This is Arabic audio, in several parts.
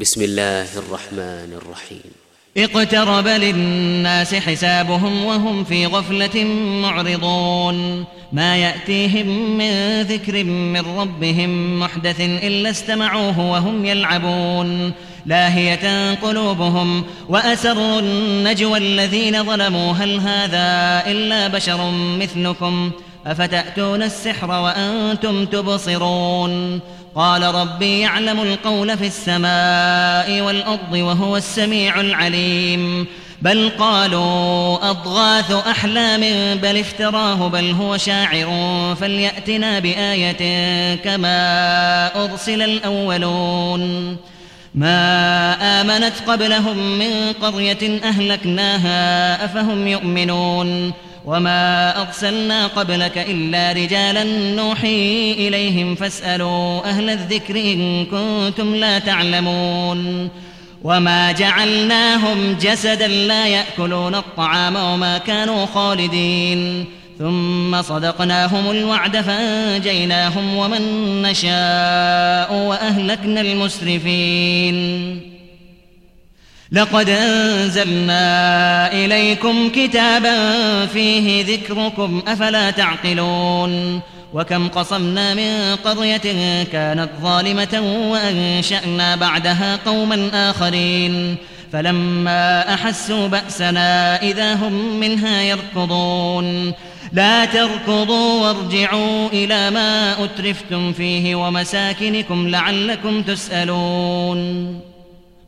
بسم الله الرحمن الرحيم. اقترب للناس حسابهم وهم في غفلة معرضون. ما يأتيهم من ذكر من ربهم محدث إلا استمعوه وهم يلعبون. لاهية قلوبهم وأسروا النجوى الذين ظلموا. هل هذا إلا بشر مثلكم؟ أفتأتون السحر وأنتم تبصرون. قال ربي يعلم القول في السماء والأرض وهو السميع العليم. بل قالوا أضغاث أحلام بل افتراه بل هو شاعر. فليأتنا بآية كما أرسل الأولون. ما آمنت قبلهم من قرية أهلكناها أفهم يؤمنون؟ وما أرسلنا قبلك إلا رجالا نوحي إليهم فاسألوا أهل الذكر إن كنتم لا تعلمون وما جعلناهم جسدا لا يأكلون الطعام وما كانوا خالدين ثم صدقناهم الوعد فانجيناهم ومن نشاء واهلكنا المسرفين لقد أنزلنا إليكم كتابا فيه ذكركم أفلا تعقلون؟ وكم قصمنا من قرية كانت ظالمة وأنشأنا بعدها قوما آخرين. فلما أحسوا بأسنا إذا هم منها يركضون. لا تركضوا وارجعوا إلى ما أترفتم فيه ومساكنكم لعلكم تسألون.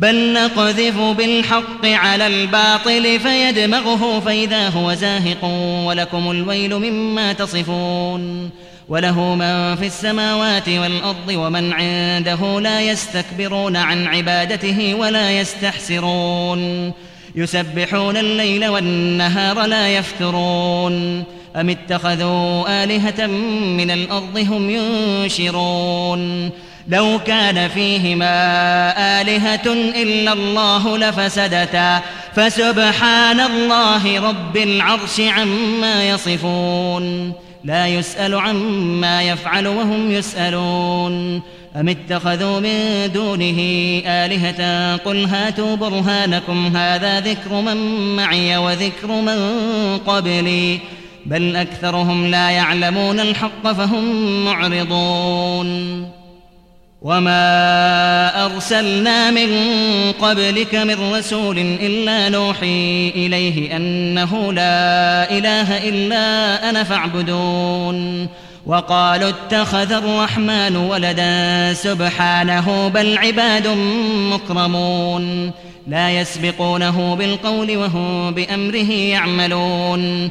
بل نقذف بالحق على الباطل فيدمغه فإذا هو زاهق ولكم الويل مما تصفون وله من في السماوات والأرض ومن عنده لا يستكبرون عن عبادته ولا يستحسرون يسبحون الليل والنهار لا يفترون أم اتخذوا آلهة من الأرض هم ينشرون لو كان فيهما آلهة إلا الله لفسدتا. فسبحان الله رب العرش عما يصفون. لا يسأل عما يفعل وهم يسألون. أم اتخذوا من دونه آلهة؟ قل هاتوا برهانكم. هذا ذكر من معي وذكر من قبلي. بل أكثرهم لا يعلمون الحق فهم معرضون. وما أرسلنا من قبلك من رسول إلا نوحي إليه أنه لا إله إلا أنا فاعبدون وقالوا اتخذ الرحمن ولدا سبحانه بل عباد مكرمون لا يسبقونه بالقول وهم بامره يعملون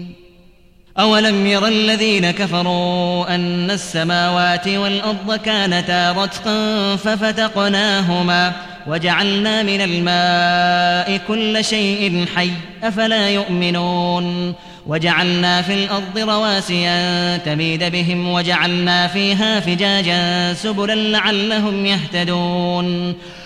أولم ير الذين كفروا أن السماوات والأرض كانتا رتقا ففتقناهما وجعلنا من الماء كل شيء حي أفلا يؤمنون وجعلنا في الأرض رواسي أن تميد بهم وجعلنا فيها فجاجا سبلا لعلهم يهتدون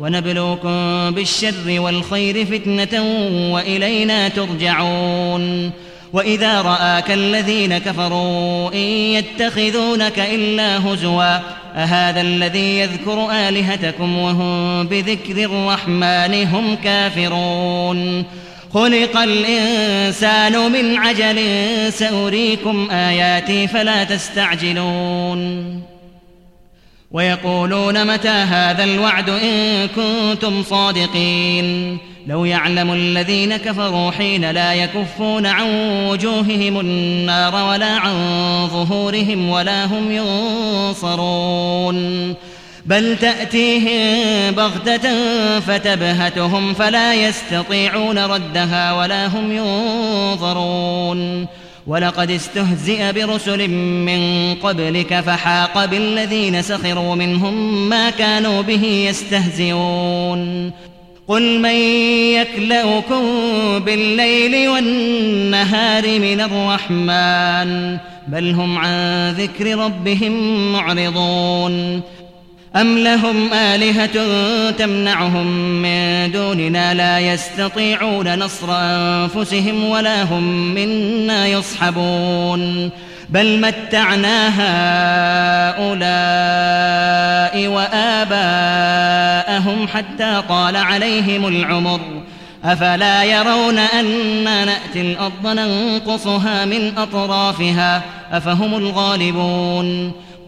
ونبلوكم بالشر والخير فتنة وإلينا ترجعون. وإذا رآك الذين كفروا إن يتخذونك إلا هزوا أهذا الذي يذكر آلهتكم وهم بذكر الرحمن هم كافرون. خلق الإنسان من عجل سأريكم آياتي فلا تستعجلون. ويقولون متى هذا الوعد إن كنتم صادقين؟ لو يعلم الذين كفروا حين لا يكفون عن وجوههم النار ولا عن ظهورهم ولا هم ينصرون. بل تأتيهم بغتة فتبهتهم فلا يستطيعون ردها ولا هم ينظرون. ولقد استهزئ برسل من قبلك فحاق بالذين سخروا منهم ما كانوا به يستهزئون. قل من يكلؤكم بالليل والنهار من الرحمن بل هم عن ذكر ربهم معرضون. أم لهم آلهة تمنعهم من دوننا لا يستطيعون نصر أنفسهم ولا هم منا يصحبون بل متعنا هؤلاء وآباءهم حتى طال عليهم العمر أفلا يرون أنا نأتي الأرض ننقصها من أطرافها أفهم الغالبون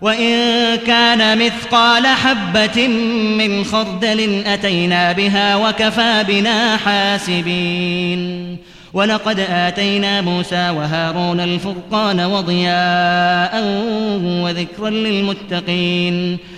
وإن كان مثقال حبة من خردل أتينا بها وكفى بنا حاسبين. ولقد آتينا موسى وهارون الفرقان وضياء وذكرا للمتقين.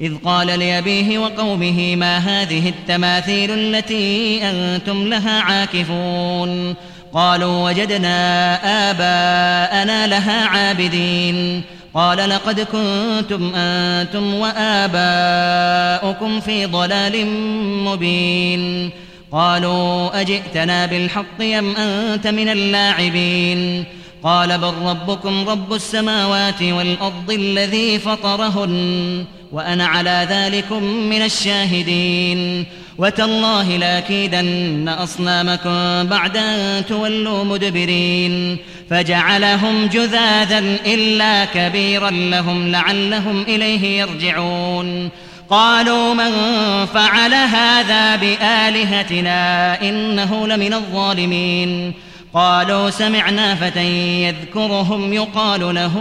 إذ قال لأبيه وقومه ما هذه التماثيل التي أنتم لها عاكفون؟ قالوا وجدنا آباءنا لها عابدين. قال لقد كنتم أنتم وآباؤكم في ضلال مبين. قالوا أجئتنا بالحق أم أنت من اللاعبين؟ قال بل ربكم رب السماوات والأرض الذي فطرهن. وأنا على ذلكم من الشاهدين. وتالله لأكيدن أصنامكم بعد أن تولوا مدبرين. فجعلهم جذاذا إلا كبيرا لهم لعلهم إليه يرجعون. قالوا من فعل هذا بآلهتنا إنه لمن الظالمين. قالوا سمعنا فتى يذكرهم يقال له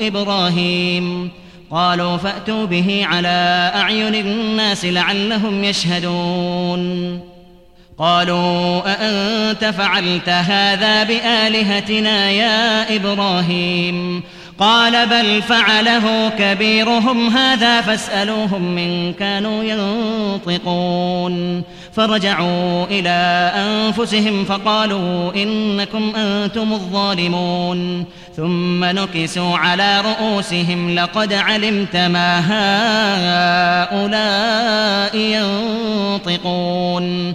إبراهيم. قالوا فأتوا به على أعين الناس لعلهم يشهدون. قالوا أأنت فعلت هذا بآلهتنا يا إبراهيم؟ قال بل فعله كبيرهم هذا فاسألوهم من كانوا ينطقون. فرجعوا إلى أنفسهم فقالوا إنكم أنتم الظالمون. ثم نكسوا على رؤوسهم لقد علمت ما هؤلاء ينطقون.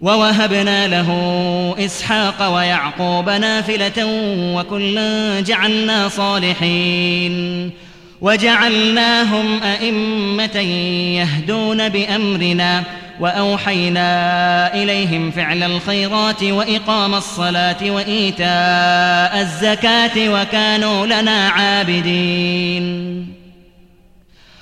ووهبنا له إسحاق ويعقوب نافلة وكلا جعلنا صالحين وجعلناهم أئمة يهدون بأمرنا وأوحينا إليهم فعل الخيرات وإقام الصلاة وإيتاء الزكاة وكانوا لنا عابدين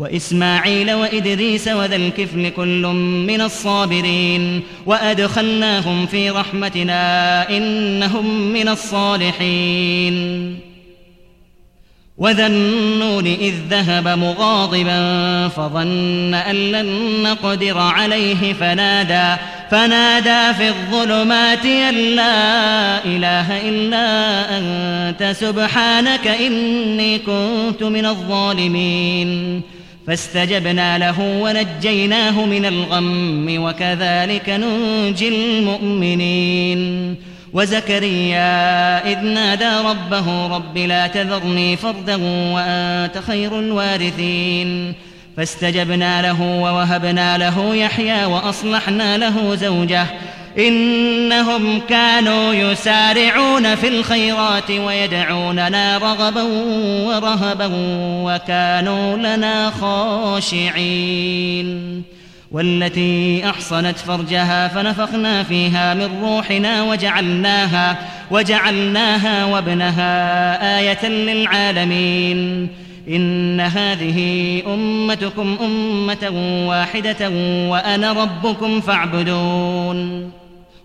وإسماعيل وإدريس وذا الكفل كل من الصابرين وأدخلناهم في رحمتنا إنهم من الصالحين. وذا النون إذ ذهب مغاضبا فظن أن لن نقدر عليه فنادى فنادى في الظلمات أن لا إله إلا أنت سبحانك إني كنت من الظالمين. فاستجبنا له ونجيناه من الغم وكذلك ننجي المؤمنين. وزكريا إذ نادى ربه رب لا تذرني فردا وأنت خير الوارثين. فاستجبنا له ووهبنا له يحيى وأصلحنا له زوجه إنهم كانوا يسارعون في الخيرات ويدعوننا رغبا ورهبا وكانوا لنا خاشعين. والتي أحصنت فرجها فنفخنا فيها من روحنا وجعلناها وجعلناها وابنها آية للعالمين. إن هذه أمتكم أمة واحدة وأنا ربكم فاعبدون.